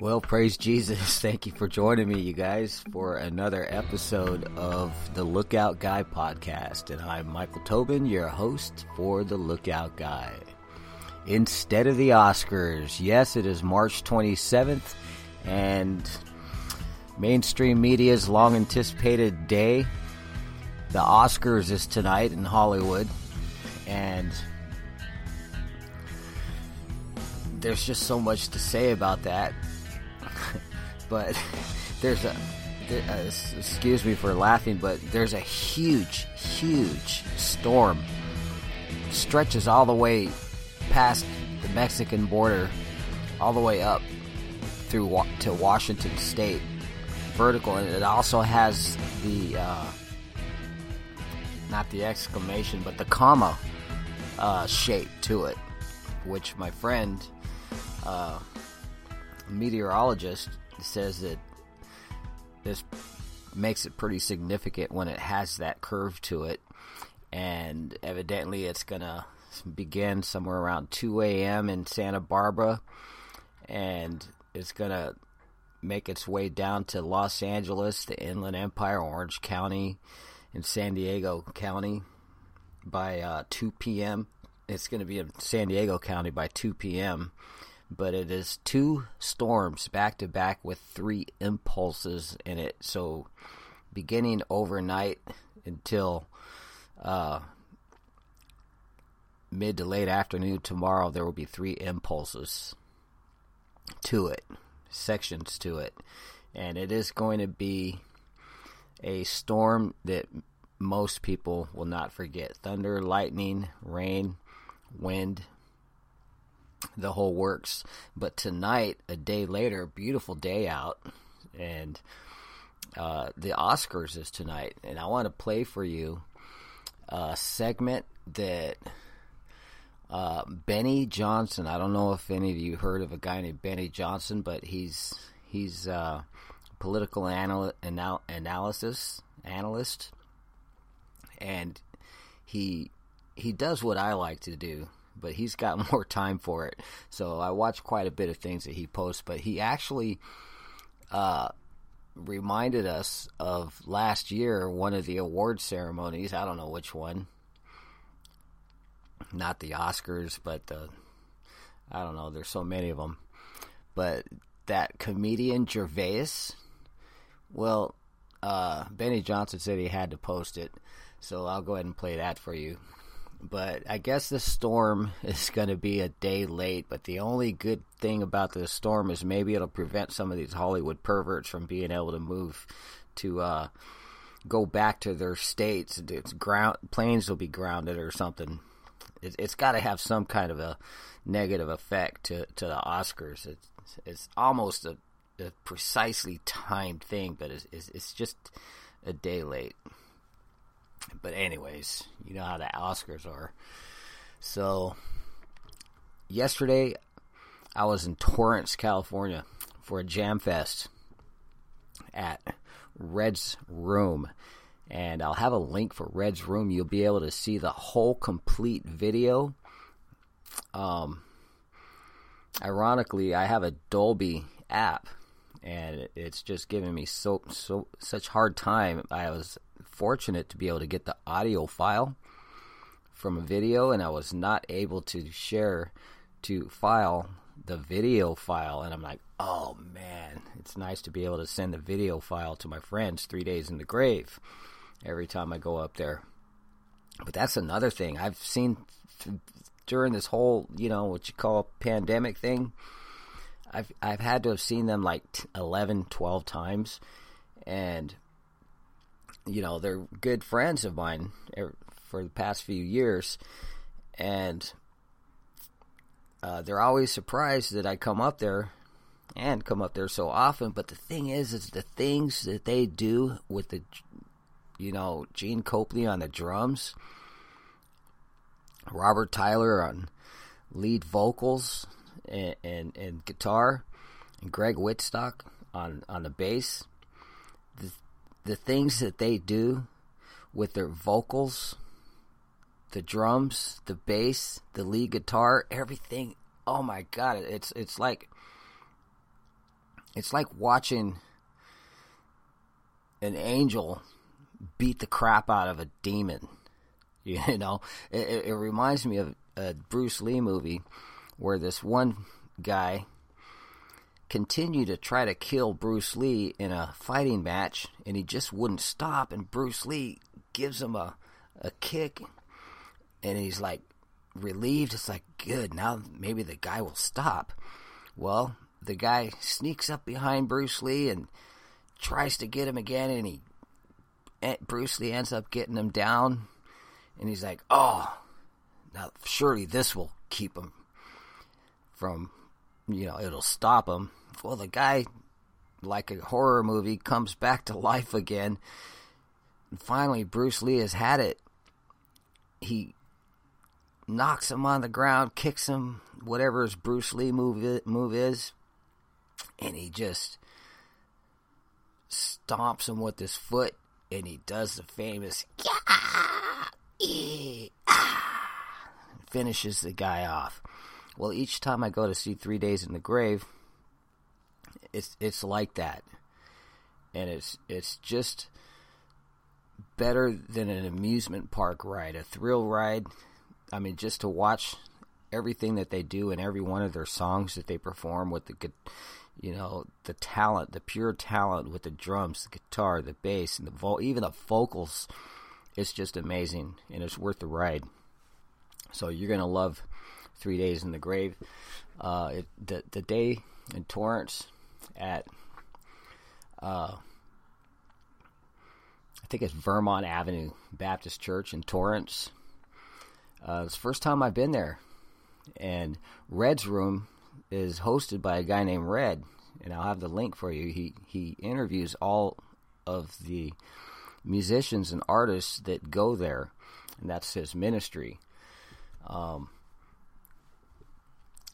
Well, praise Jesus. Thank you for joining me, you guys, for another episode of the Lookout Guy podcast. And I'm Michael Tobin, your host for the Lookout Guy. Instead of the Oscars, yes, it is March 27th, and mainstream media's long anticipated day. The Oscars is tonight in Hollywood, and there's just so much to say about that. But there's a, uh, excuse me for laughing, but there's a huge, huge storm stretches all the way past the Mexican border, all the way up through to Washington State, vertical, and it also has the uh, not the exclamation, but the comma uh, shape to it, which my friend, uh, meteorologist, says that this makes it pretty significant when it has that curve to it, and evidently it's gonna begin somewhere around 2 a.m. in Santa Barbara, and it's gonna make its way down to Los Angeles, the Inland Empire, Orange County, and San Diego County by uh, 2 p.m. It's going to be in San Diego County by 2 p.m. But it is two storms back to back with three impulses in it. So beginning overnight until uh, mid to late afternoon tomorrow, there will be three impulses to it, sections to it. And it is going to be a storm that most people will not forget thunder, lightning, rain, wind, the whole works. But tonight, a day later, beautiful day out, and uh, the Oscars is tonight. And I want to play for you a segment that uh, Benny Johnson. I don't know if any of you heard of a guy named Benny Johnson, but he's he's uh, political anal- anal- analysis analyst, and he he does what I like to do, but he's got more time for it. So I watch quite a bit of things that he posts, but he actually uh, reminded us of last year one of the award ceremonies. I don't know which one, not the Oscars, but the I don't know. There's so many of them, but that comedian Gervais. Well, uh, Benny Johnson said he had to post it, so I'll go ahead and play that for you. But I guess the storm is going to be a day late. But the only good thing about the storm is maybe it'll prevent some of these Hollywood perverts from being able to move to uh, go back to their states. It's ground planes will be grounded or something. It, it's got to have some kind of a negative effect to to the Oscars. It's it's almost a, a precisely timed thing, but it's, it's, it's just a day late. But anyways, you know how the Oscars are. So yesterday, I was in Torrance, California, for a Jam Fest at Red's Room. And I'll have a link for Red's Room. You'll be able to see the whole complete video. Um, ironically, I have a Dolby app, and it's just giving me so so such hard time. I was fortunate to be able to get the audio file from a video, and I was not able to share to file the video file. And I'm like, oh man, it's nice to be able to send the video file to my friends three days in the grave every time I go up there. But that's another thing I've seen during this whole, you know, what you call pandemic thing, I've I've had to have seen them like 11, 12 times and you know, they're good friends of mine er, for the past few years and uh, they're always surprised that I come up there and come up there so often. But the thing is, is the things that they do with the, you know, Gene Copley on the drums, Robert Tyler on lead vocals and, and, and guitar, and Gregg Wietstock on, on the bass. The, things that they do with their vocals, the drums, the bass, the lead guitar, everything. Oh my god, it's it's like it's like watching an angel beat the crap out of a demon. You know, it, it reminds me of a Bruce Lee movie where this one guy continued to try to kill Bruce Lee in a fighting match, and he just wouldn't stop. And Bruce Lee gives him a, a kick, and he's like relieved. It's like, good, now maybe the guy will stop. Well, the guy sneaks up behind Bruce Lee and tries to get him again, and he eh, Bruce Lee ends up getting him down, and he's like, "Oh, now surely this will keep him from, you know, it'll stop him." Well, the guy, like a horror movie, comes back to life again. And finally, Bruce Lee has had it. He knocks him on the ground, kicks him, whatever his Bruce Lee move move is, and he just stomps him with his foot, and he does the famous finishes the guy off. Well, each time I go to see Three Days in the Grave, it's it's like that, and it's it's just better than an amusement park ride, a thrill ride. I mean, just to watch everything that they do and every one of their songs that they perform with the good, you know, the talent, the pure talent with the drums, the guitar, the bass, and the vo- even the vocals. It's just amazing, and it's worth the ride. So you're gonna love Three Days in the Grave. Uh, it, the the day in Torrance at uh, I think it's Vermont Avenue Baptist Church in Torrance. Uh, it's the first time I've been there, and Red's room is hosted by a guy named Red, and I'll have the link for you. He he interviews all of the musicians and artists that go there, and that's his ministry. Um,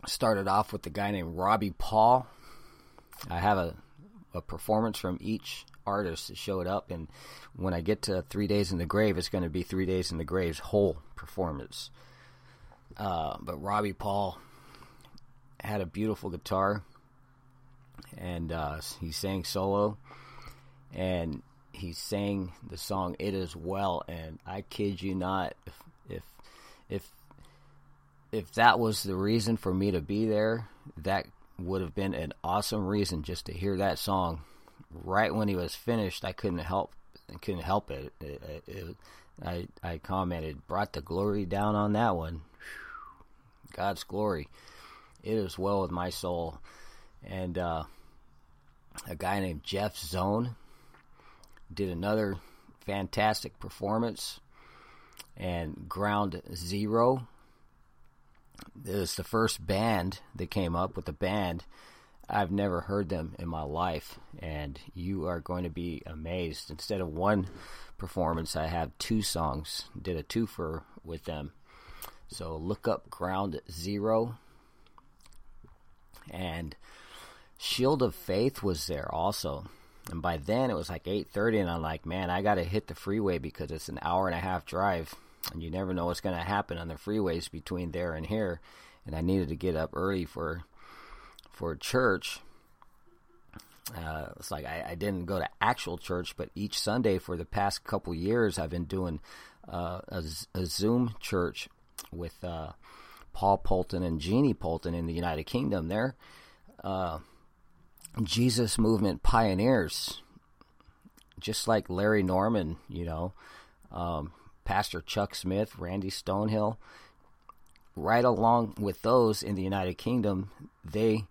started off with the guy named Robbie Paul. I have a a performance from each artist that showed up, and when I get to Three Days in the Grave, it's going to be Three Days in the Grave's whole performance. Uh, but Robbie Paul had a beautiful guitar, and uh, he sang solo, and he sang the song "It Is Well," and I kid you not, if if if if that was the reason for me to be there, that would have been an awesome reason just to hear that song. Right when he was finished, I couldn't help couldn't help it. it, it, it I I commented, brought the glory down on that one. God's glory. It is well with my soul. And uh, a guy named Jeff Zone did another fantastic performance. And Ground Zero it was the first band that came up with the band. I've never heard them in my life, and you are going to be amazed. Instead of one performance, I have two songs. Did a twofer with them. So look up Ground Zero, and Shield of Faith was there also. And by then it was like 8:30, and I'm like, man, I got to hit the freeway because it's an hour and a half drive and you never know what's going to happen on the freeways between there and here. And I needed to get up early for for church. Uh, it's like I, I, didn't go to actual church, but each Sunday for the past couple years, I've been doing uh, a, a, Zoom church with uh, Paul Poulton and Jeannie Poulton in the United Kingdom. They're uh, Jesus movement pioneers, just like Larry Norman, you know. Um, Pastor Chuck Smith, Randy Stonehill. Right along with those in the United Kingdom, they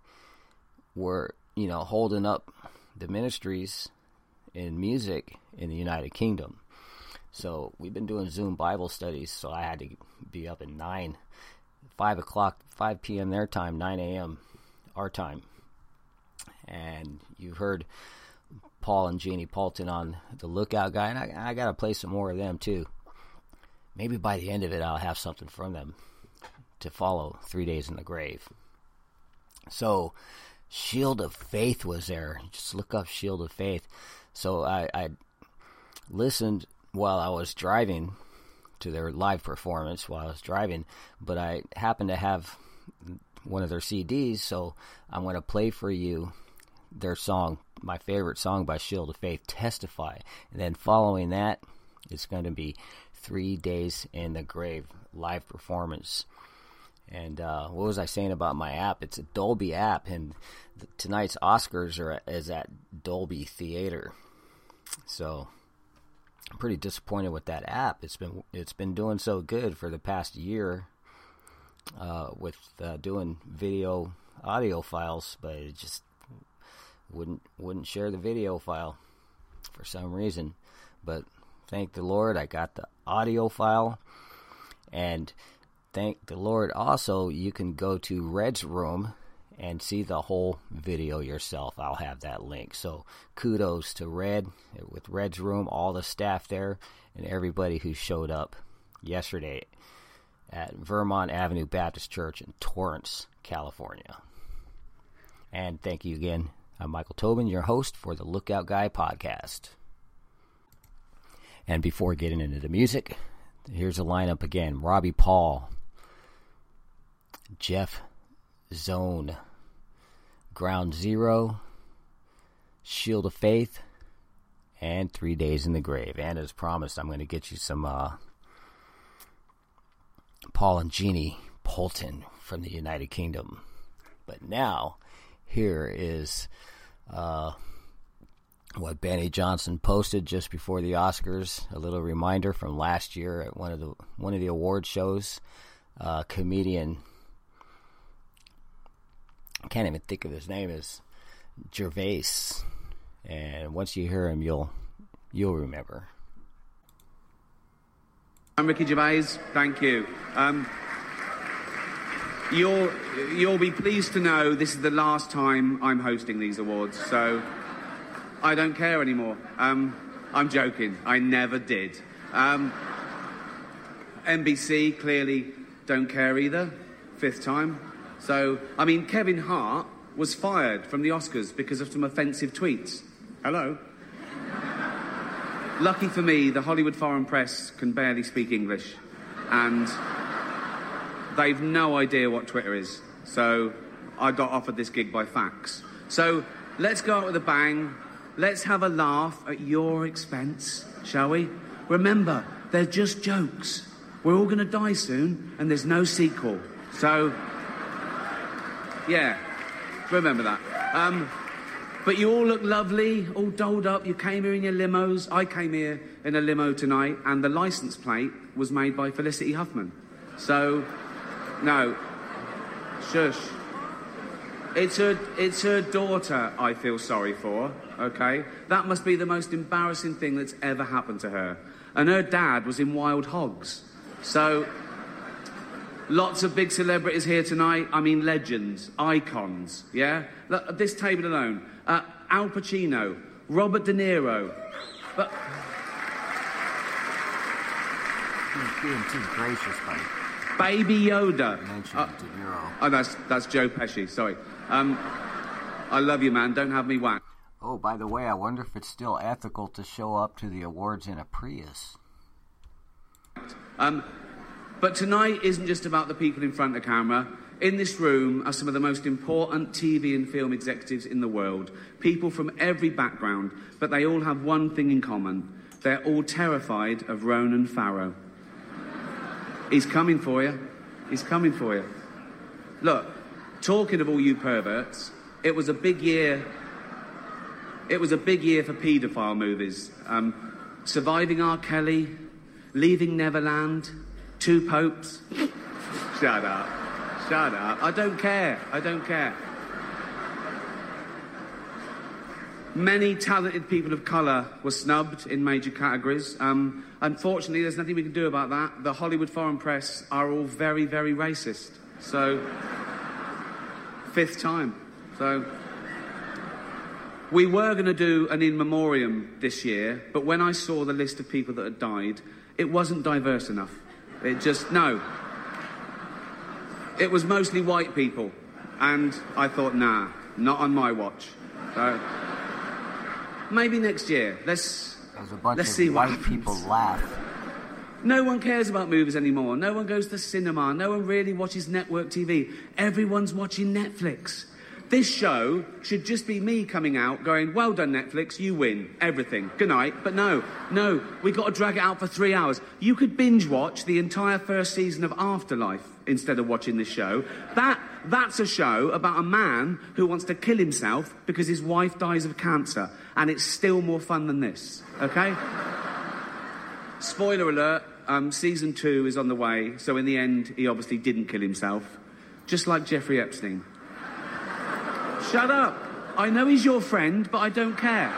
were, you know, holding up the ministries in music in the United Kingdom. So we've been doing Zoom Bible studies, so I had to be up at 9, 5 o'clock, 5 p.m. their time, 9 a.m. our time. And you heard Paul and Jeannie Poulton on the Lookout Guy, and I, I got to play some more of them too maybe by the end of it, I'll have something from them to follow Three Days in the Grave. So, Shield of Faith was there. Just look up Shield of Faith. So I, I listened while I was driving to their live performance while I was driving, but I happened to have one of their CDs, so I'm going to play for you their song, my favorite song by Shield of Faith, Testify. And then following that, it's going to be Three Days in the Grave live performance. And uh, what was I saying about my app? It's a Dolby app, and tonight's Oscars are is at Dolby Theater. So I'm pretty disappointed with that app. It's been it's been doing so good for the past year uh, with uh, doing video audio files, but it just wouldn't wouldn't share the video file for some reason. But thank the Lord, I got the audio file, and thank the Lord also you can go to Red's room and see the whole video yourself. I'll have that link. So kudos to Red with Red's room, all the staff there, and everybody who showed up yesterday at Vermont Avenue Baptist Church in Torrance, California. And thank you again. I'm Michael Tobin, your host for the Lookout Guy podcast. And before getting into the music, here's the lineup again Robbie Paul, Jeff Zone, Ground Zero, Shield of Faith, and Three Days in the Grave. And as promised, I'm going to get you some uh, Paul and Jeannie Poulton from the United Kingdom. But now, here is uh, what Benny Johnson posted just before the Oscars. A little reminder from last year at one of the one of the award shows. Uh, comedian, I can't even think of his name is Gervais, and once you hear him, you'll you'll remember. I'm Ricky Gervais. Thank you. Um, you'll you'll be pleased to know this is the last time I'm hosting these awards, so I don't care anymore. Um, I'm joking. I never did. Um, NBC clearly don't care either. Fifth time. So I mean, Kevin Hart was fired from the Oscars because of some offensive tweets. Hello. Lucky for me, the Hollywood Foreign Press can barely speak English, and they've no idea what Twitter is. So I got offered this gig by fax. So let's go out with a bang. Let's have a laugh at your expense, shall we? Remember, they're just jokes. We're all going to die soon, and there's no sequel. So, yeah, remember that. Um, but you all look lovely, all dolled up. You came here in your limos. I came here in a limo tonight, and the license plate was made by Felicity Huffman. So, no, shush. It's her, it's her daughter I feel sorry for, okay? That must be the most embarrassing thing that's ever happened to her. And her dad was in Wild Hogs. So, lots of big celebrities here tonight. I mean, legends, icons, yeah? Look, at this table alone. Uh, Al Pacino, Robert De Niro. But. being too gracious, buddy. Baby Yoda. Uh, Oh, that's, that's Joe Pesci, sorry. Um, I love you, man. Don't have me whacked. Oh, by the way, I wonder if it's still ethical to show up to the awards in a Prius. Um, but tonight isn't just about the people in front of the camera. In this room are some of the most important TV and film executives in the world, people from every background, but they all have one thing in common. They're all terrified of Ronan Farrow. He's coming for you. He's coming for you. Look, talking of all you perverts, it was a big year. It was a big year for paedophile movies. Um, Surviving R. Kelly, Leaving Neverland, Two Popes. Shut up. Shut up. I don't care. I don't care. Many talented people of colour were snubbed in major categories. Um, unfortunately, there's nothing we can do about that. The Hollywood foreign press are all very, very racist. So, fifth time. So, we were going to do an in memoriam this year, but when I saw the list of people that had died, it wasn't diverse enough. It just, no. It was mostly white people. And I thought, nah, not on my watch. So, maybe next year. Let's, There's a bunch let's see what white happens. people laugh. No one cares about movies anymore. No one goes to cinema. No one really watches network TV. Everyone's watching Netflix. This show should just be me coming out going, well done, Netflix, you win everything. Good night. But no, no, we got to drag it out for three hours. You could binge watch the entire first season of Afterlife instead of watching this show. That, that's a show about a man who wants to kill himself because his wife dies of cancer. And it's still more fun than this, okay? Spoiler alert, um, season two is on the way, so in the end, he obviously didn't kill himself. Just like Jeffrey Epstein. Shut up. I know he's your friend, but I don't care.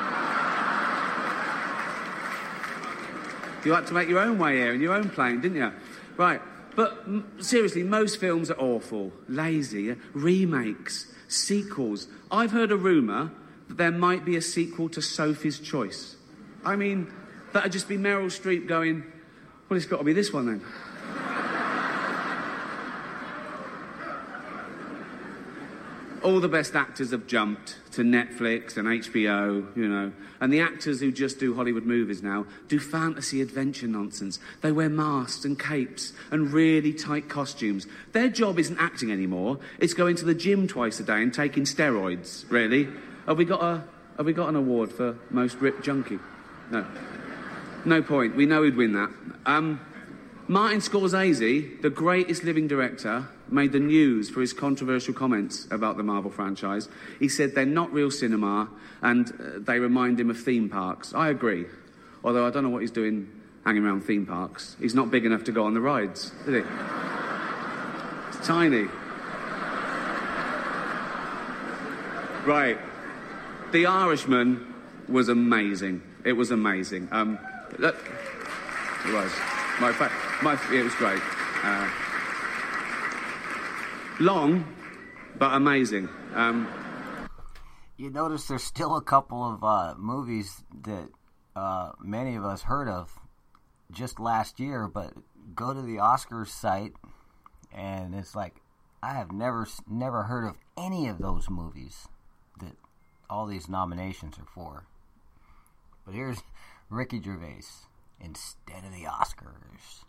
You had to make your own way here in your own plane, didn't you? Right. But seriously, most films are awful, lazy, remakes, sequels. I've heard a rumour that there might be a sequel to Sophie's Choice. I mean, that'd just be Meryl Streep going, well, it's got to be this one then. All the best actors have jumped to Netflix and HBO, you know. And the actors who just do Hollywood movies now do fantasy adventure nonsense. They wear masks and capes and really tight costumes. Their job isn't acting anymore. It's going to the gym twice a day and taking steroids, really. Have we got a have we got an award for most ripped junkie? No. No point. We know who'd win that. Um, Martin Scorsese, the greatest living director, made the news for his controversial comments about the Marvel franchise. He said they're not real cinema and uh, they remind him of theme parks. I agree. Although I don't know what he's doing hanging around theme parks. He's not big enough to go on the rides, is he? It's tiny. Right. The Irishman was amazing. It was amazing. Um, look, it was. My, my, it was great. Uh, long, but amazing. Um, You notice there's still a couple of uh, movies that uh, many of us heard of just last year, but go to the Oscars site, and it's like I have never never heard of any of those movies that all these nominations are for. But here's Ricky Gervais instead of the Oscars.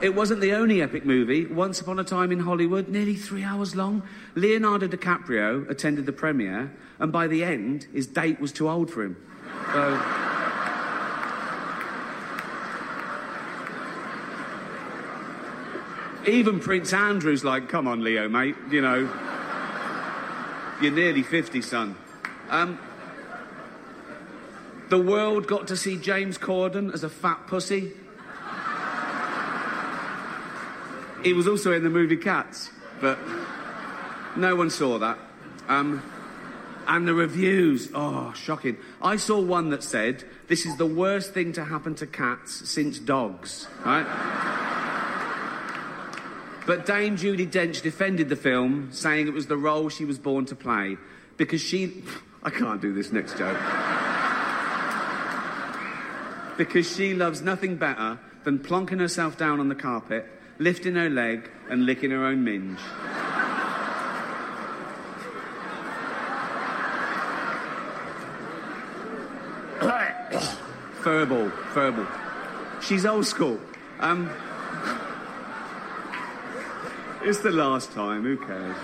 It wasn't the only epic movie. Once Upon a Time in Hollywood, nearly three hours long. Leonardo DiCaprio attended the premiere, and by the end, his date was too old for him. So. Even Prince Andrew's like, come on, Leo, mate, you know. You're nearly 50, son. Um, the world got to see James Corden as a fat pussy. He was also in the movie Cats, but no one saw that. Um, and the reviews, oh, shocking. I saw one that said, this is the worst thing to happen to cats since dogs, right? But Dame Judi Dench defended the film, saying it was the role she was born to play, because she. I can't do this next joke. Because she loves nothing better than plonking herself down on the carpet lifting her leg and licking her own minge. Furball, furball. She's old school. Um, it's the last time, who cares?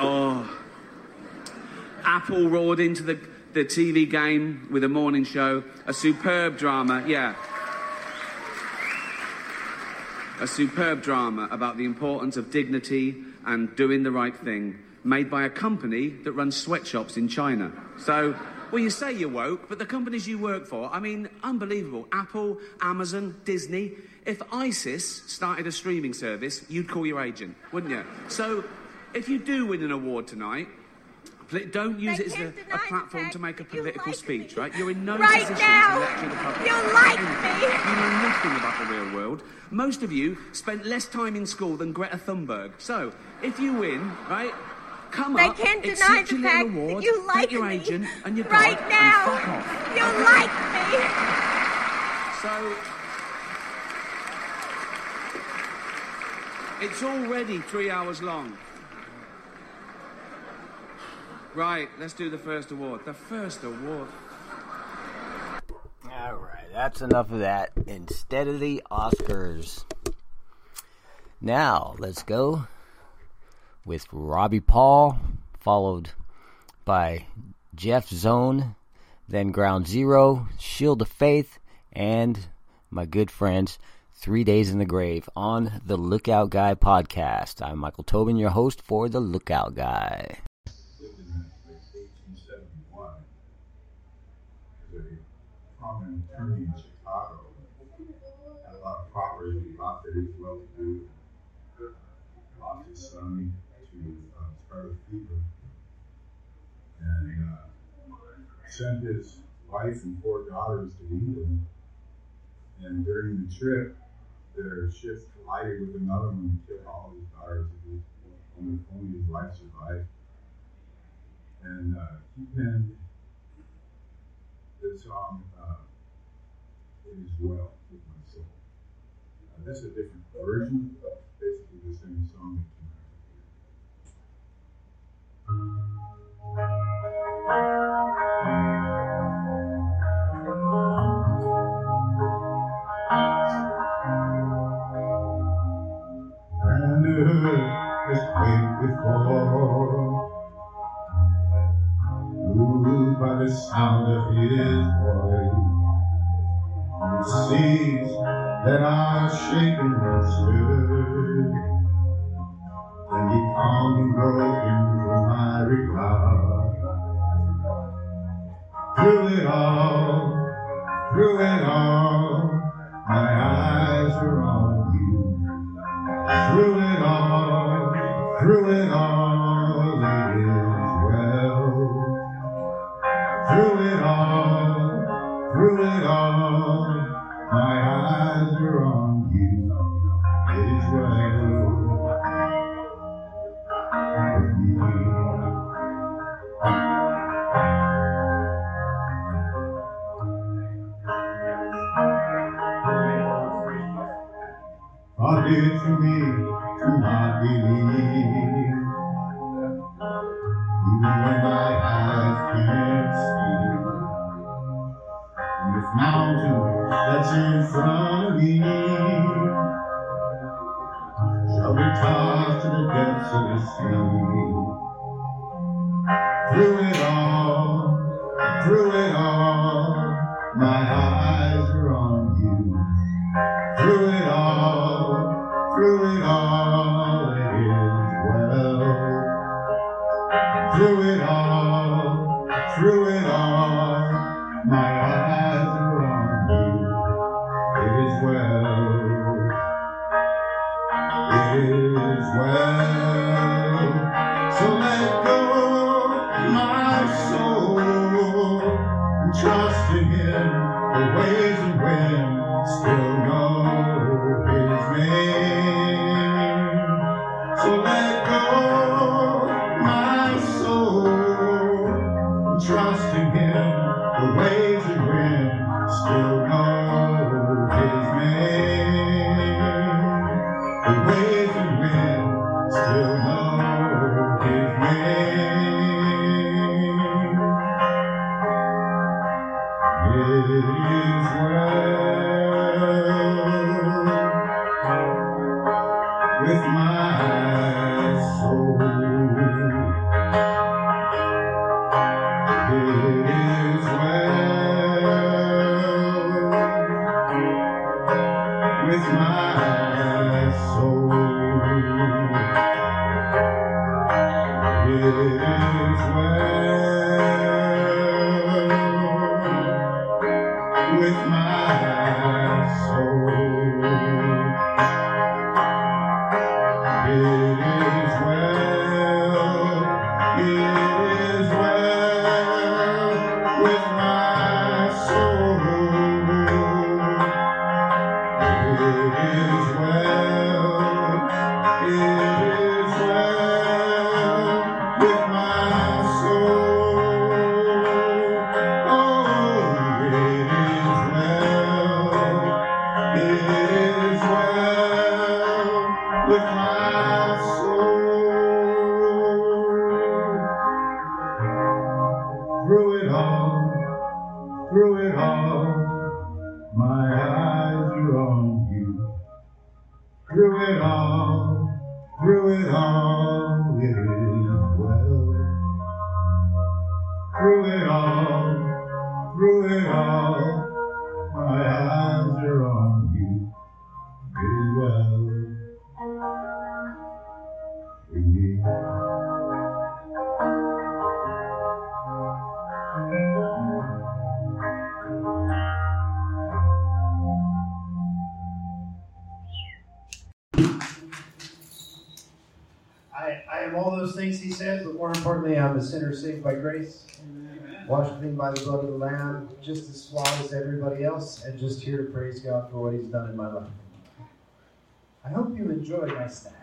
Oh. Apple roared into the, the TV game with a morning show. A superb drama, yeah a superb drama about the importance of dignity and doing the right thing, made by a company that runs sweatshops in China. So, well, you say you're woke, but the companies you work for, I mean, unbelievable. Apple, Amazon, Disney. If ISIS started a streaming service, you'd call your agent, wouldn't you? So, if you do win an award tonight, don't use they it as a, a platform to make a political speech, me. right? You're in no right position now, to lecture the public. You like me. You know nothing about the real world. Most of you spent less time in school than Greta Thunberg. So, if you win, right, come on. they up, can't deny the fact award, that you like your me. agent and your right dog, now. and fuck off. You like me. So, it's already three hours long. Right, let's do the first award. The first award. All right, that's enough of that. Instead of the Oscars. Now, let's go with Robbie Paul, followed by Jeff Zone, then Ground Zero, Shield of Faith, and my good friends, Three Days in the Grave on the Lookout Guy podcast. I'm Michael Tobin, your host for the Lookout Guy. Attorney in Chicago. Had a lot of property, lots of his well to do. Lost his son to uh, scarlet fever. And uh, sent his wife and four daughters to England. And during the trip, their ship collided with another one and killed all his daughters. Only, only his wife survived. And uh, he penned the song uh, It Is Well with My Soul. This is a different version, but seas that are shaken and stirred. And he calmed and broken from my regard. Through it all, through it all, my eyes are on you. Through it all, through it all, with my by the blood of the Lamb, just as flawed as everybody else, and just here to praise God for what he's done in my life. I hope you enjoy my style.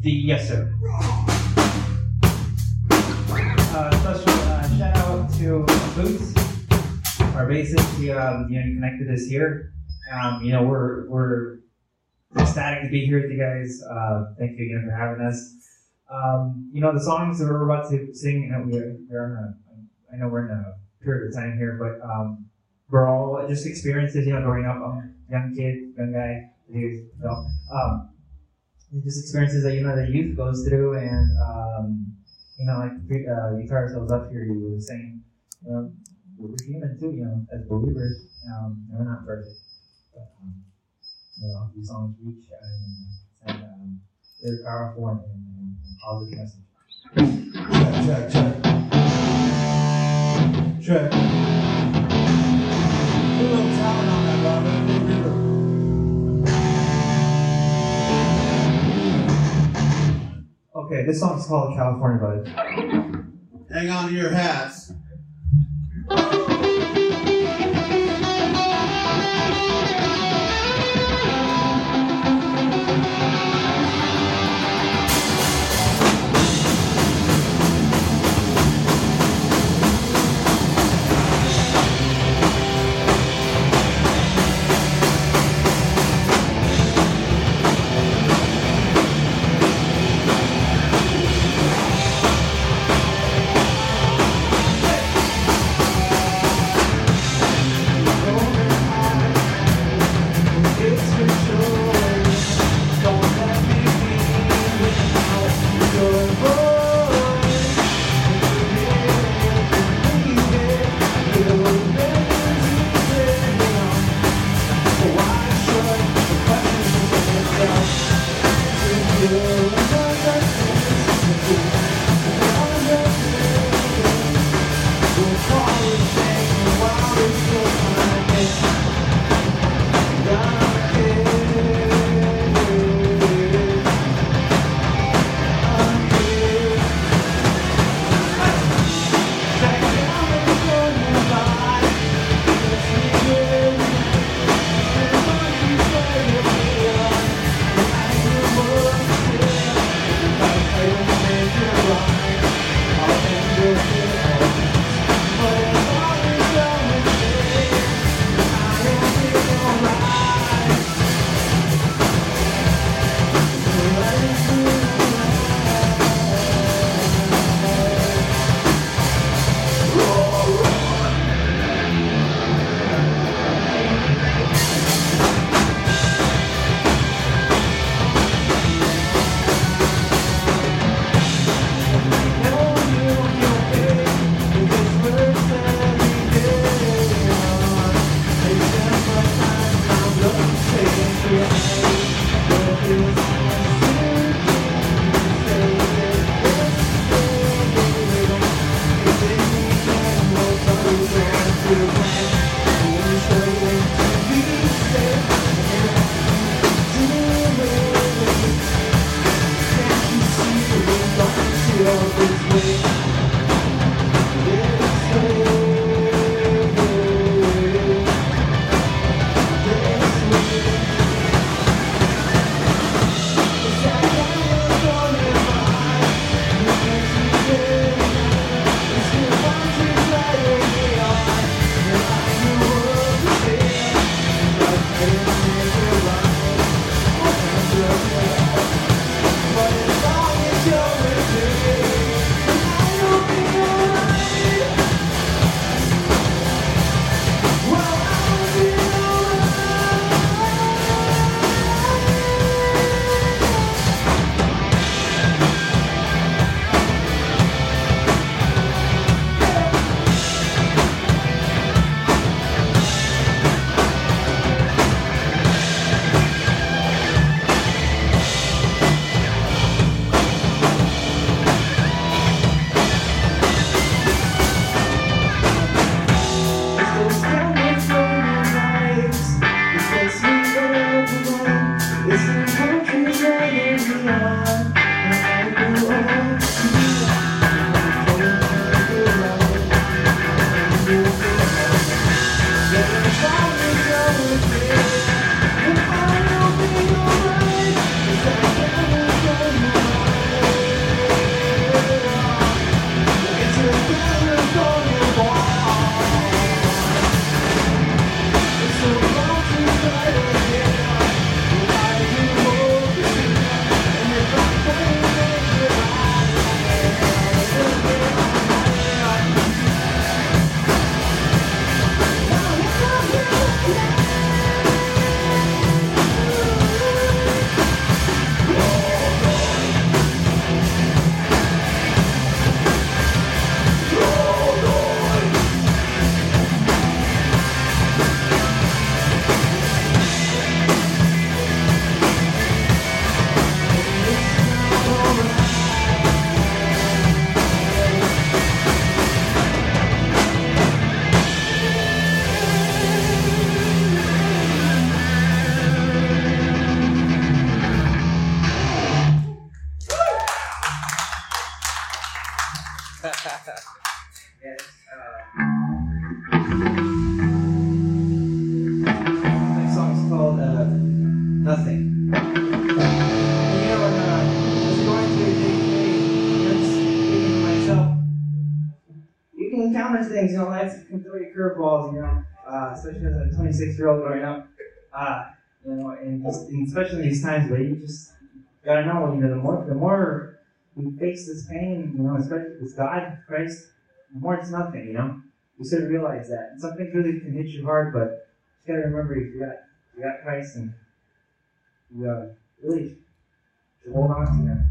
The yes, sir. Uh, special uh, shout out to Boots, our bassist. He, um, you know, he connected us here. Um, you know, we're we're ecstatic to be here with you guys. Uh, thank you again for having us. Um, you know, the songs that we're about to sing, we're, we're on a, I know we're in a period of time here, but um, we're all just experiences, you know, growing up. I'm a young kid, young guy, you know, um, just experiences that you know the youth goes through, and um, you know, like uh, guitarist that up here, you were saying, um, we're human too, you know, as believers, um, and we're not perfect, but um, you know, these songs reach and, and um, they're powerful and, and, and positive message. Check, check, check. Check. Put a little talent on that, Robert. Okay, this song's called California Vibe. Hang on to your hats. Especially as a 26 year old growing up. Uh, you know, and, and especially these times where you just gotta know, you know, the more, the more we face this pain, you know, especially with God, Christ, the more it's nothing, you know. You of realize that. And really can hit you hard, but you gotta remember you got you got Christ and you uh, really should hold on to that.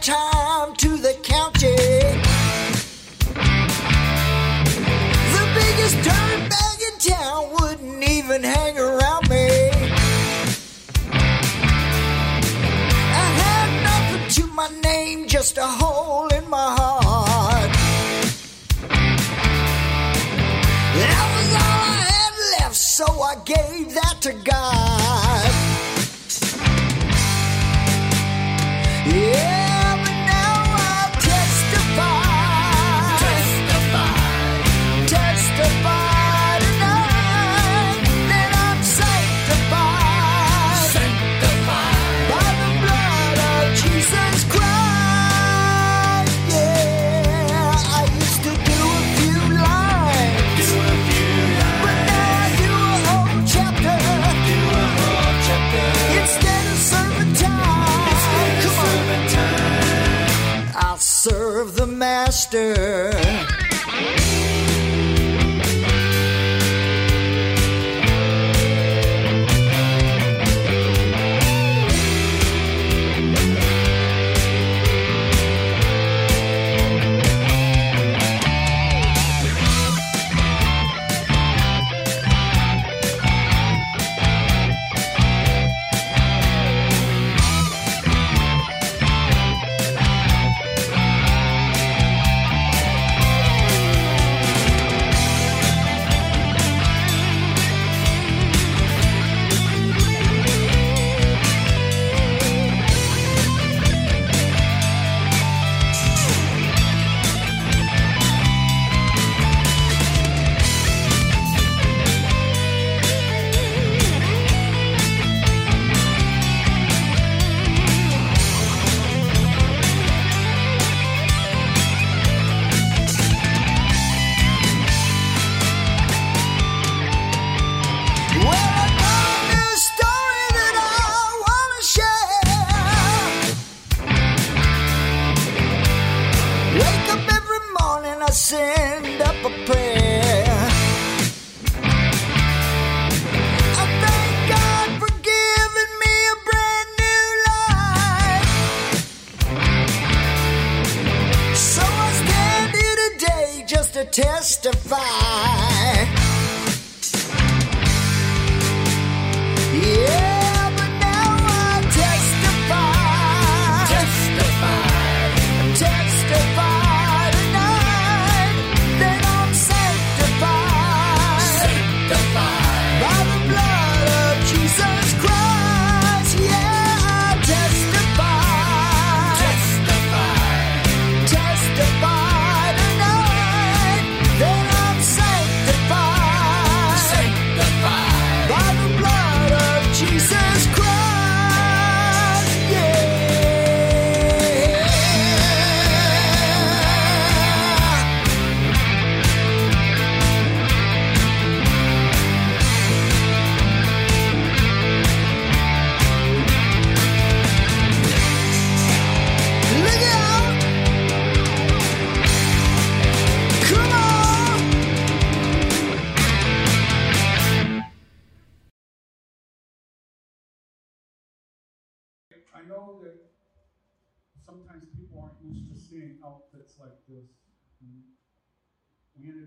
time to the county. The biggest dirtbag in town wouldn't even hang around me. I had nothing to my name, just a hole in my heart. That was all I had left, so I gave that to God. Master.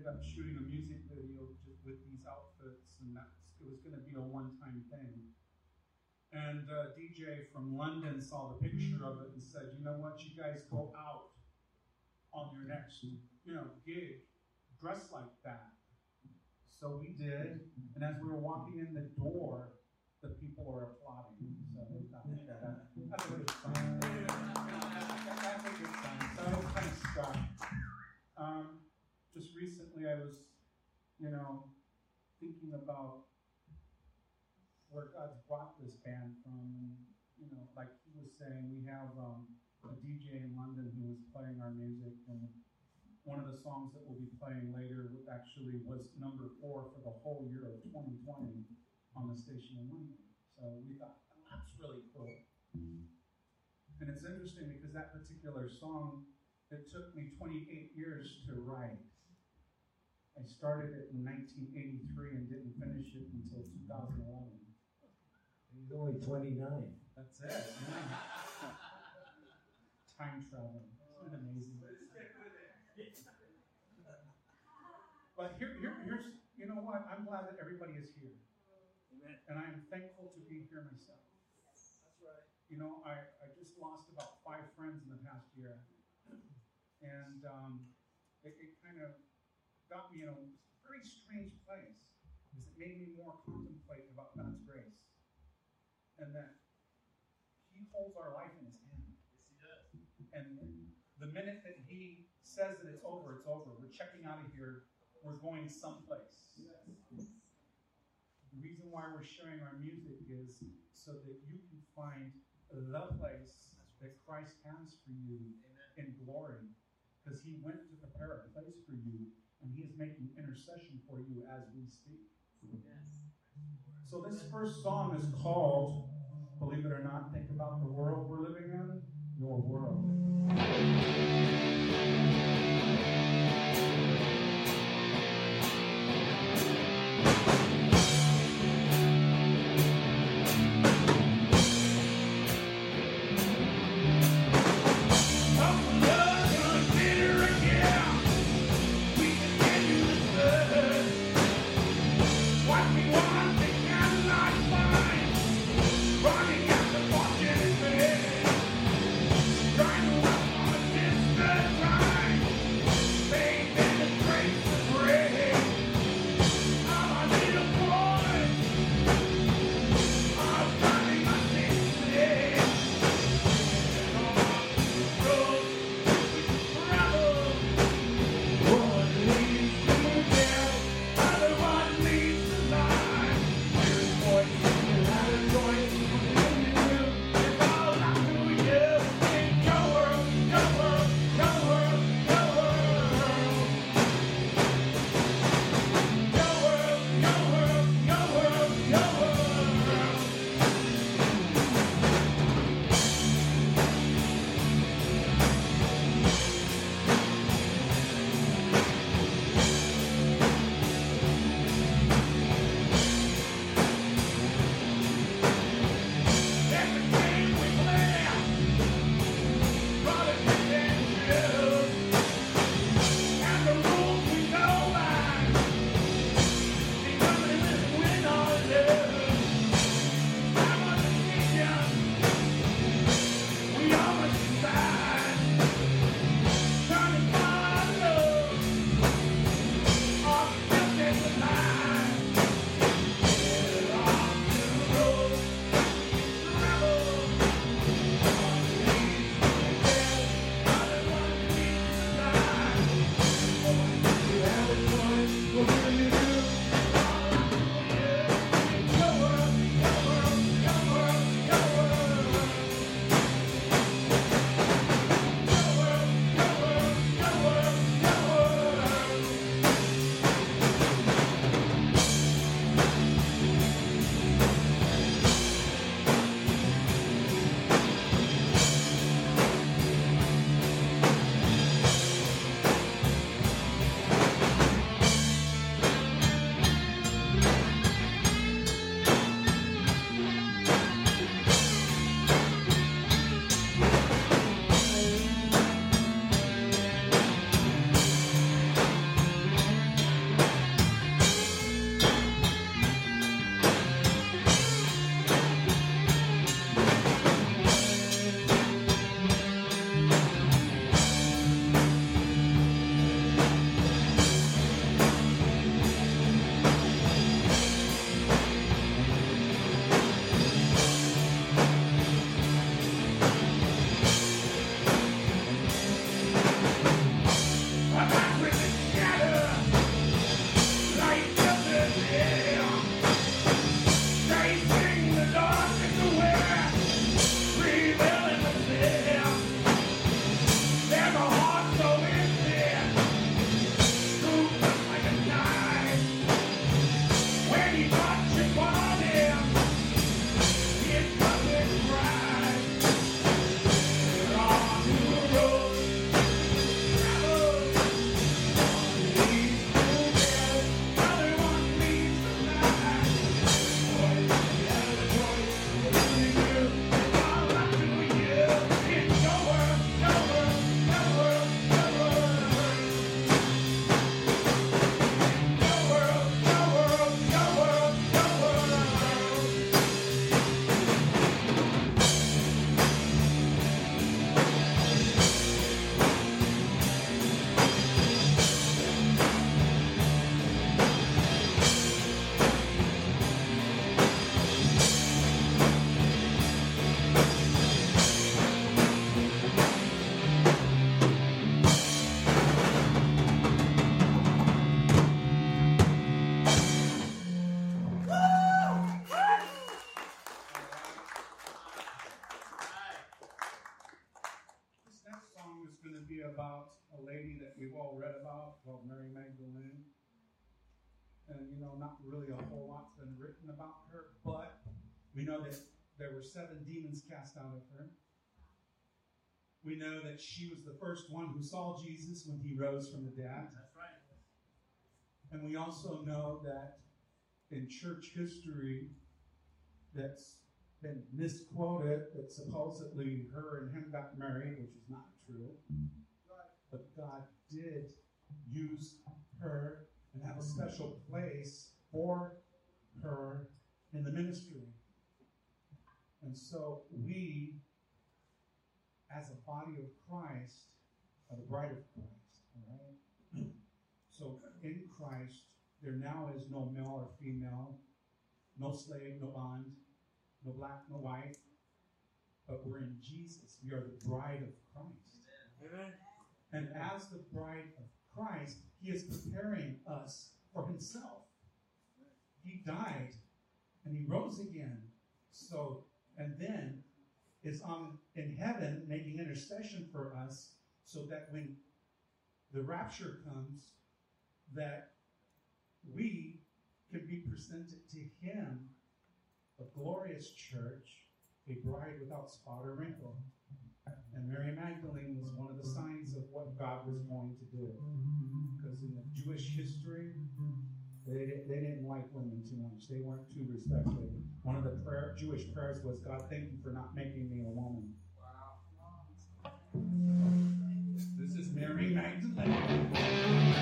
Ended up shooting a music video ju- with these outfits, and that's it was going to be a one-time thing. And uh, DJ from London saw the picture of it and said, "You know what? You guys go out on your next, you know, gig, dress like that." So we did, and as we were walking in the door, the people were applauding. So that, that, that's a good sign. I was, you know, thinking about where God's brought this band from. And, you know, like he was saying, we have um, a DJ in London who was playing our music, and one of the songs that we'll be playing later actually was number four for the whole year of 2020 on the station in London. So we thought, "Oh, that's really cool. And it's interesting because that particular song, it took me 28 years to write. I started it in 1983 and didn't finish it until 2011. He's only 29. That's it. Time travel. Isn't it amazing? But here, here, here's, you know what? I'm glad that everybody is here. And I am thankful to be here myself. That's right. You know, I, I just lost about five friends in the past year. and um, it, it kind of got me in a very strange place because it made me more contemplate about God's grace and that He holds our life in His hand. Yes, he does. And the minute that He says that it's over, it's over. We're checking out of here. We're going someplace. Yes. The reason why we're sharing our music is so that you can find the place that Christ has for you in glory. Because he went to prepare a place for you, and he is making intercession for you as we speak. So this first song is called, believe it or not, think about the world we're living in, your world. Called Mary Magdalene. And, you know, not really a whole lot's been written about her, but we know that there were seven demons cast out of her. We know that she was the first one who saw Jesus when he rose from the dead. That's right. And we also know that in church history, that's been misquoted that supposedly her and him got married, which is not true. But God did use her and have a special place for her in the ministry. And so we, as a body of Christ, are the bride of Christ. All right? So in Christ, there now is no male or female, no slave, no bond, no black, no white, but we're in Jesus. We are the bride of Christ. Amen. And as the bride of Christ, He is preparing us for Himself. He died and He rose again. So, and then is on in heaven making intercession for us so that when the rapture comes, that we can be presented to Him, a glorious church, a bride without spot or wrinkle. And Mary Magdalene was one of the signs of what God was going to do. Because in the Jewish history, they, they didn't like women too much. They weren't too respected. One of the prayer, Jewish prayers was, God, thank you for not making me a woman. Wow. This is Mary Magdalene.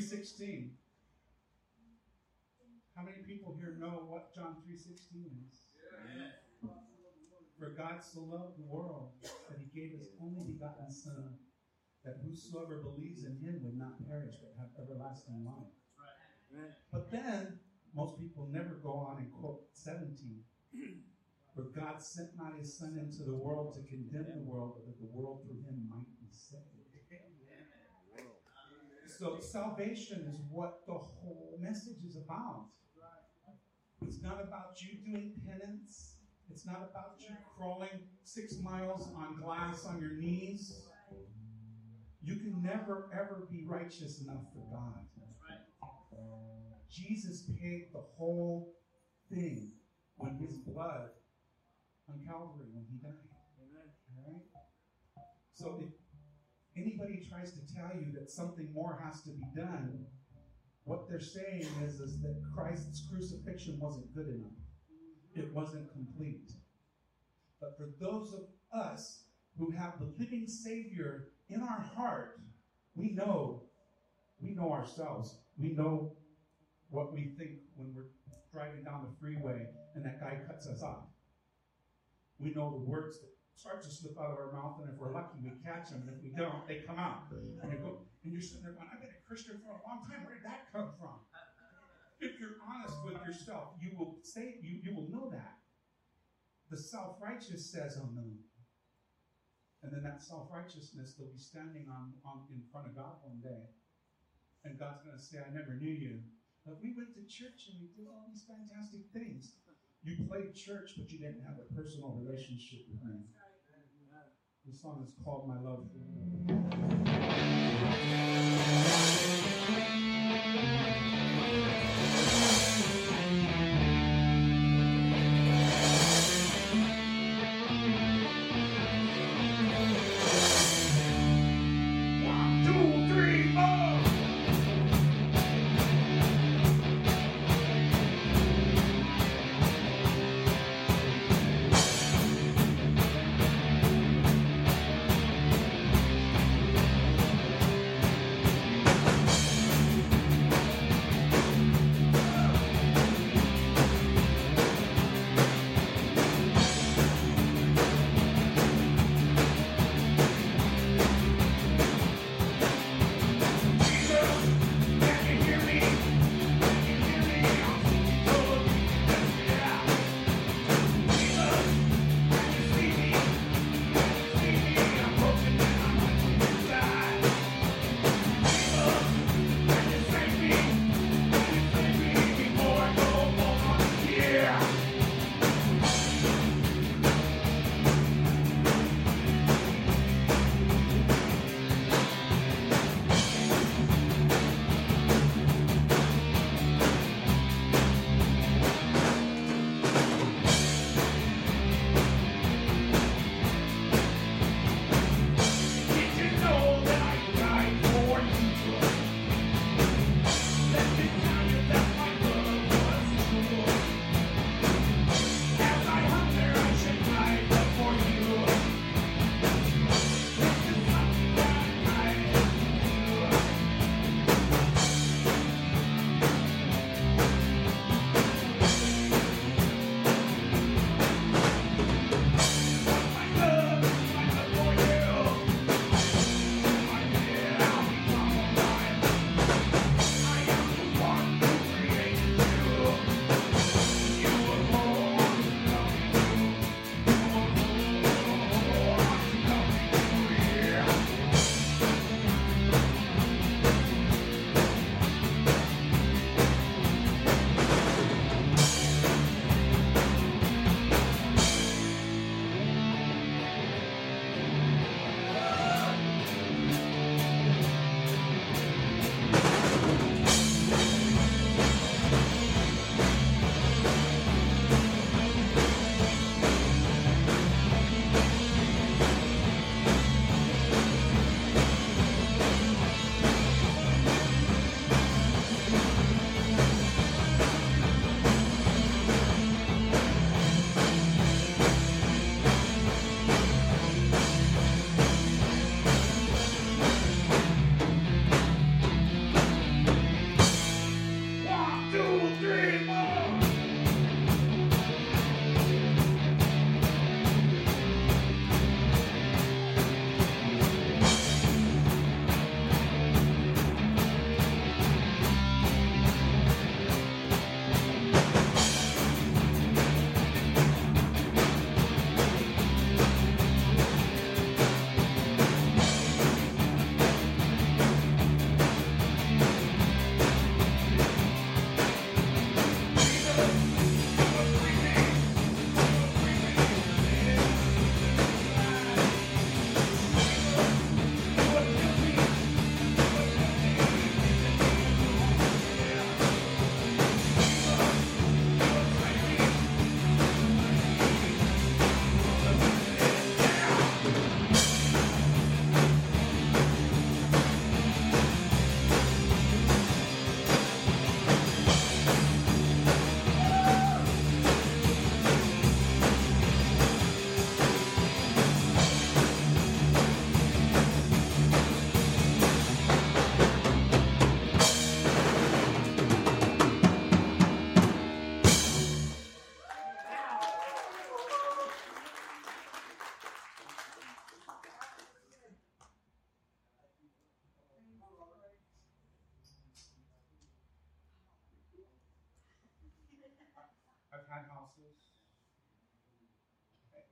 3.16. How many people here know what John 3.16 is? For God so loved the world that he gave his only begotten Son, that whosoever believes in him would not perish but have everlasting life. But then, most people never go on and quote 17. For God sent not his Son into the world to condemn the world, but that the world through him might be saved. So, salvation is what the whole message is about. It's not about you doing penance. It's not about you crawling six miles on glass on your knees. You can never, ever be righteous enough for God. Jesus paid the whole thing on his blood on Calvary when he died. All right? So if anybody tries to tell you that something more has to be done, what they're saying is, is that Christ's crucifixion wasn't good enough. It wasn't complete. But for those of us who have the living Savior in our heart, we know, we know ourselves. We know what we think when we're driving down the freeway and that guy cuts us off. We know the words that start to slip out of our mouth, and if we're lucky, we catch them. And if we don't, they come out. And, you go, and you're sitting there going, I've been a Christian for a long time. Where did that come from? If you're honest with yourself, you will say you, you will know that. The self-righteous says, no. And then that self-righteousness, they'll be standing on, on in front of God one day. And God's gonna say, I never knew you. But we went to church and we did all these fantastic things. You played church, but you didn't have a personal relationship with me. The song is called My Love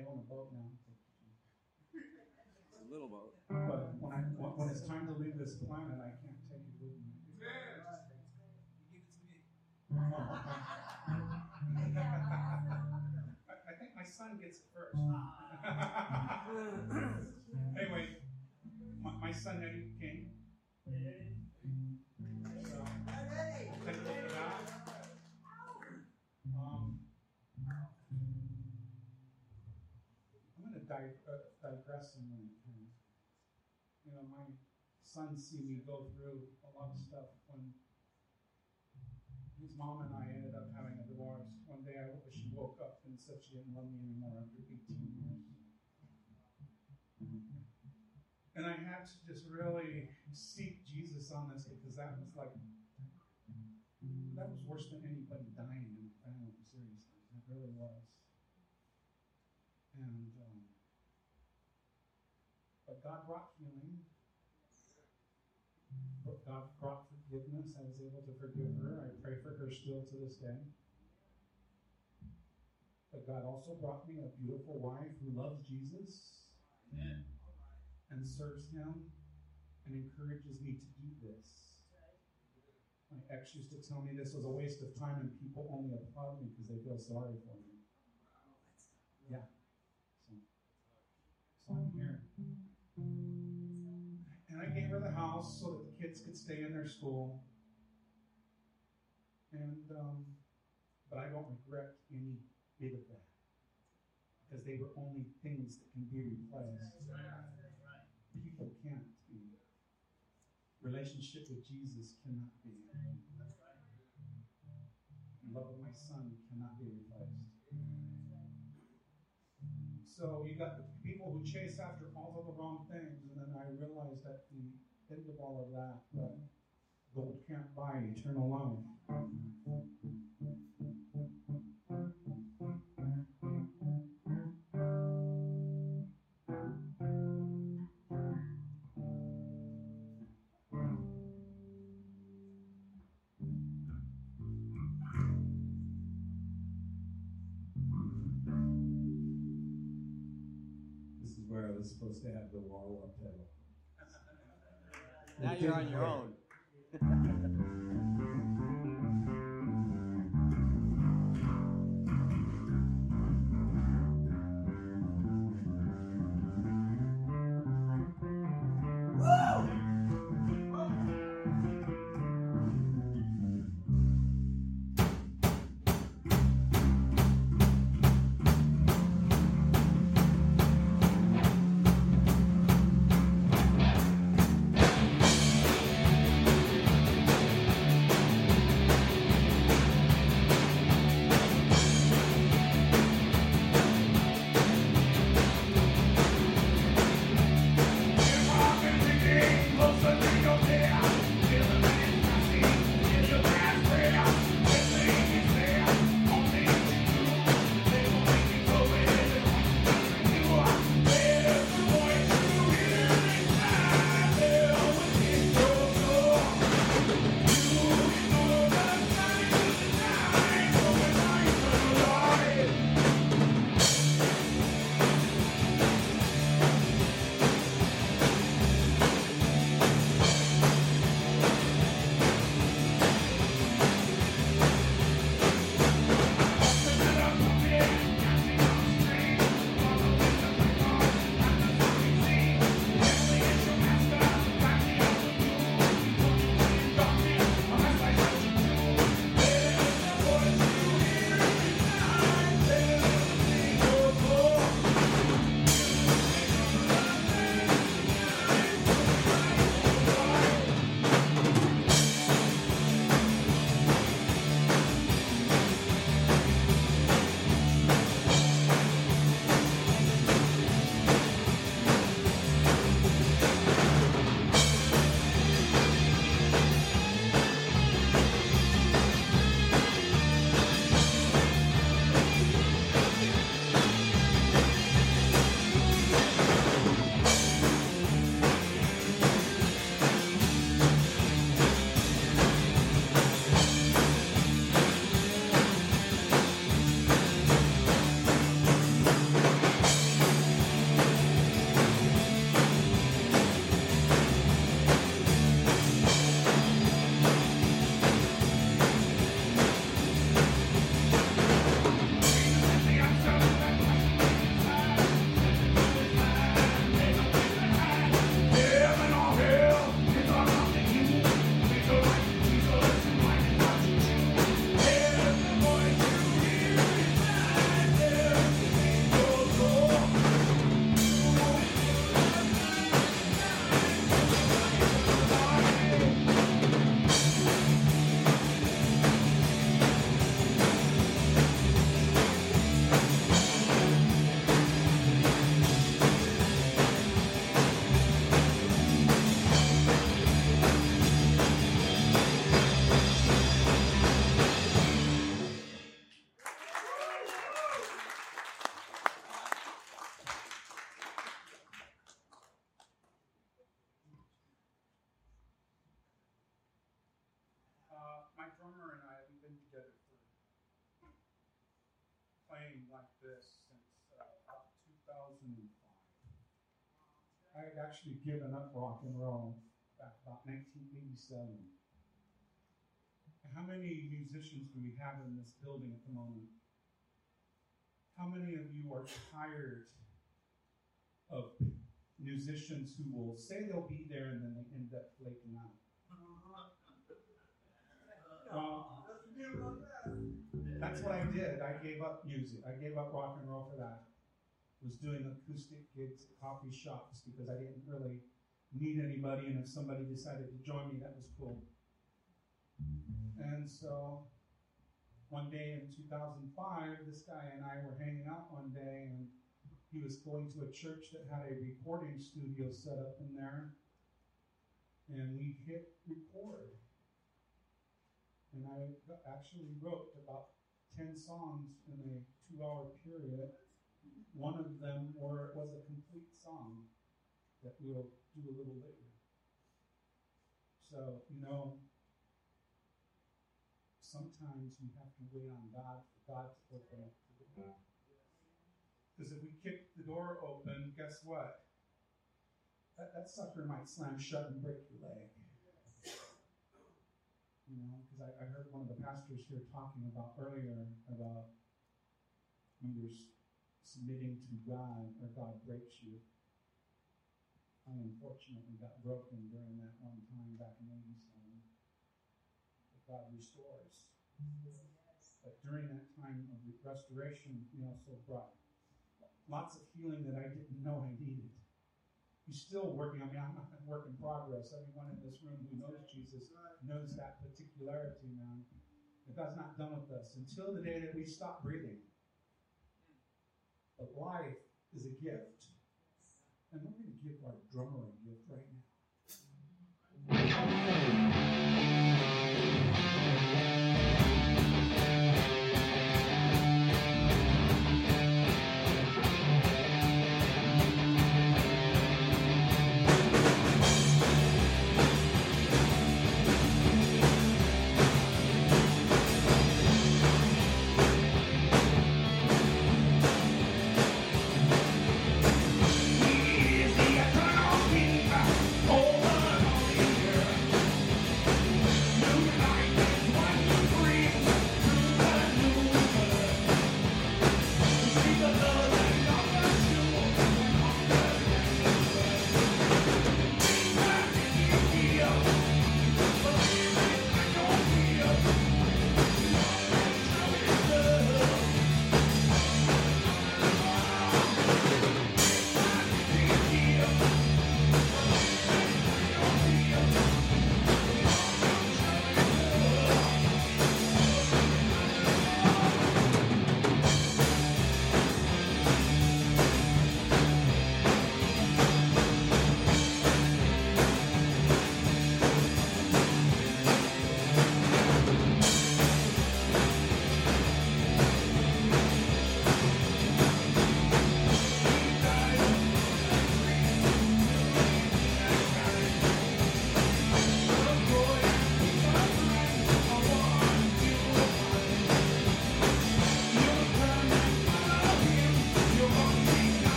I, I own a boat now. It's a little boat. But when, I, when when it's time to leave this planet, I can't take it with me. I, I think my son gets it first. anyway, my, my son Eddie came. So, thank Dig- uh, digress a minute. here. You know, my sons see me go through a lot of stuff when his mom and I ended up having a divorce. One day I, she woke up and said she didn't love me anymore after 18 years. And I had to just really seek Jesus on this because that was like, that was worse than anybody dying in the family, seriously. It really was. And, but God brought healing. God brought forgiveness. I was able to forgive her. I pray for her still to this day. But God also brought me a beautiful wife who loves Jesus Amen. and serves Him and encourages me to do this. My ex used to tell me this was a waste of time and people only applaud me because they feel sorry for me. Yeah. So, so I'm here. And I gave her the house so that the kids could stay in their school. And um, but I don't regret any bit of that because they were only things that can be replaced. People can't be. Relationship with Jesus cannot be. Love of my son cannot be replaced. So you got the people who chase after all of the wrong things, and then I realized at the end of all of that that gold can't buy eternal life. To have the wall up pedal. Now you're on your own. I had actually given up rock and roll back about 1987. How many musicians do we have in this building at the moment? How many of you are tired of musicians who will say they'll be there and then they end up flaking out? That's what I did. I gave up music. I gave up rock and roll for that. Was doing acoustic gigs at coffee shops because I didn't really need anybody, and if somebody decided to join me, that was cool. And so one day in 2005, this guy and I were hanging out one day, and he was going to a church that had a recording studio set up in there. And we hit record. And I actually wrote about 10 songs in a two hour period. One of them were, was a complete song that we'll do a little later. So, you know, sometimes we have to wait on God for God to open up the door. Because if we kick the door open, guess what? That, that sucker might slam shut and break your leg. You know, because I, I heard one of the pastors here talking about earlier about when you're s- submitting to God or God breaks you. I unfortunately got broken during that one time back in 87. But God restores. But during that time of re- restoration, He also brought lots of healing that I didn't know I needed. He's still working. I mean, I'm not a work in progress. Everyone in this room who knows Jesus knows that particularity, man. But God's not done with us until the day that we stop breathing. But life is a gift. And we're going to give our drummer a gift right now.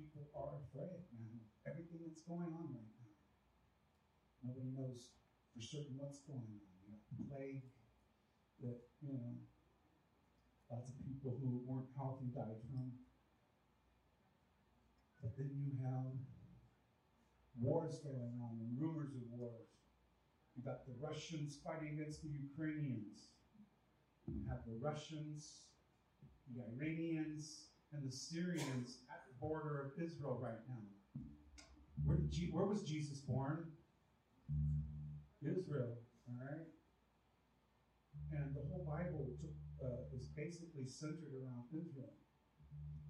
People are afraid, man. Mm-hmm. Everything that's going on right now. Nobody knows for certain what's going on. You know, plague that, you know, lots of people who weren't healthy died from. But then you have wars going on and rumors of wars. You got the Russians fighting against the Ukrainians. You have the Russians, the Iranians, and the Syrians at the border of Israel right now. Where, did Je- where was Jesus born? Israel, all right? And the whole Bible uh, is basically centered around Israel.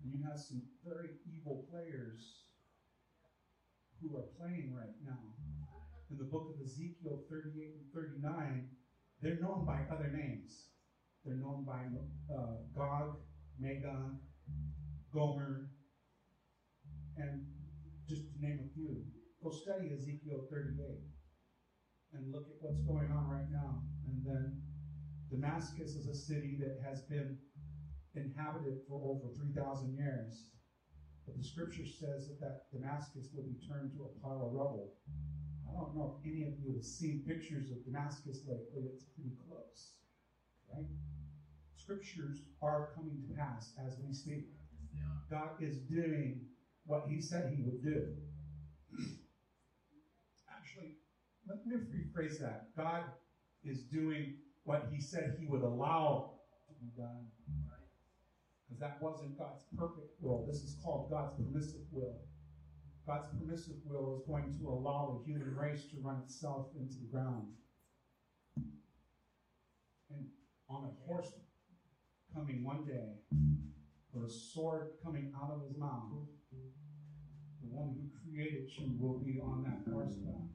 And you have some very evil players who are playing right now. In the book of Ezekiel 38 and 39, they're known by other names. They're known by uh, Gog, Magog, Gomer, and just to name a few. Go study Ezekiel 38 and look at what's going on right now. And then Damascus is a city that has been inhabited for over 3,000 years. But the scripture says that, that Damascus will be turned to a pile of rubble. I don't know if any of you have seen pictures of Damascus lately. It's pretty close, right? Scriptures are coming to pass as we speak. God is doing what He said He would do. Actually, let me rephrase that. God is doing what He said He would allow to be done. Because that wasn't God's perfect will. This is called God's permissive will. God's permissive will is going to allow the human race to run itself into the ground. And on a horse coming one day, with a sword coming out of his mouth, the one who created you will be on that horseback.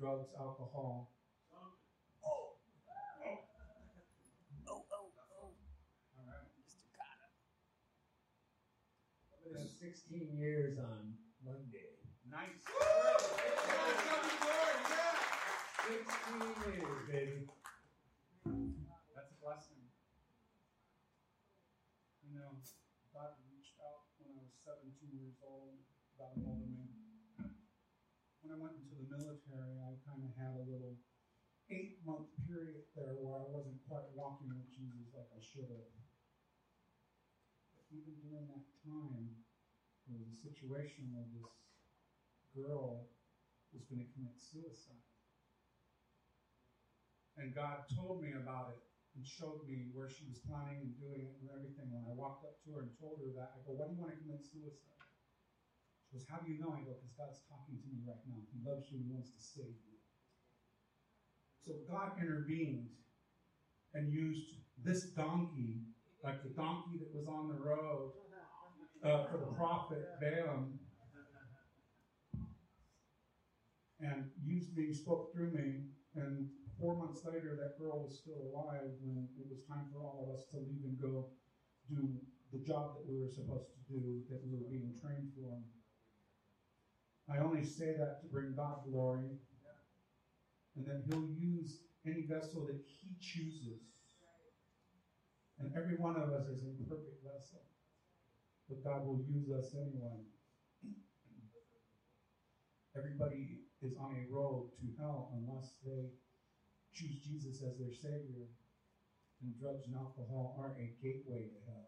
Drugs, alcohol. Oh, oh, oh. All right. I'm gonna have 16 years on Monday. Nice. 16 years, baby. That's a blessing. You know, God reached out when I was 17 years old, got a hold of me. When I went into the military, I kind of had a little eight month period there where I wasn't quite walking with Jesus like I should have. But even during that time, there was a situation where this girl was going to commit suicide. And God told me about it and showed me where she was planning and doing it and everything. When I walked up to her and told her that, I go, Why do you want to commit suicide? Goes, How do you know? I go, Because God's talking to me right now. He loves you and wants to save you. So God intervened and used this donkey, like the donkey that was on the road uh, for the prophet Balaam, and used me, spoke through me, and four months later, that girl was still alive when it was time for all of us to leave and go do the job that we were supposed to do, that we were being trained for. I only say that to bring God glory, and then He'll use any vessel that He chooses. And every one of us is a perfect vessel, but God will use us anyway. Everybody is on a road to hell unless they choose Jesus as their Savior. And drugs and alcohol are a gateway to hell.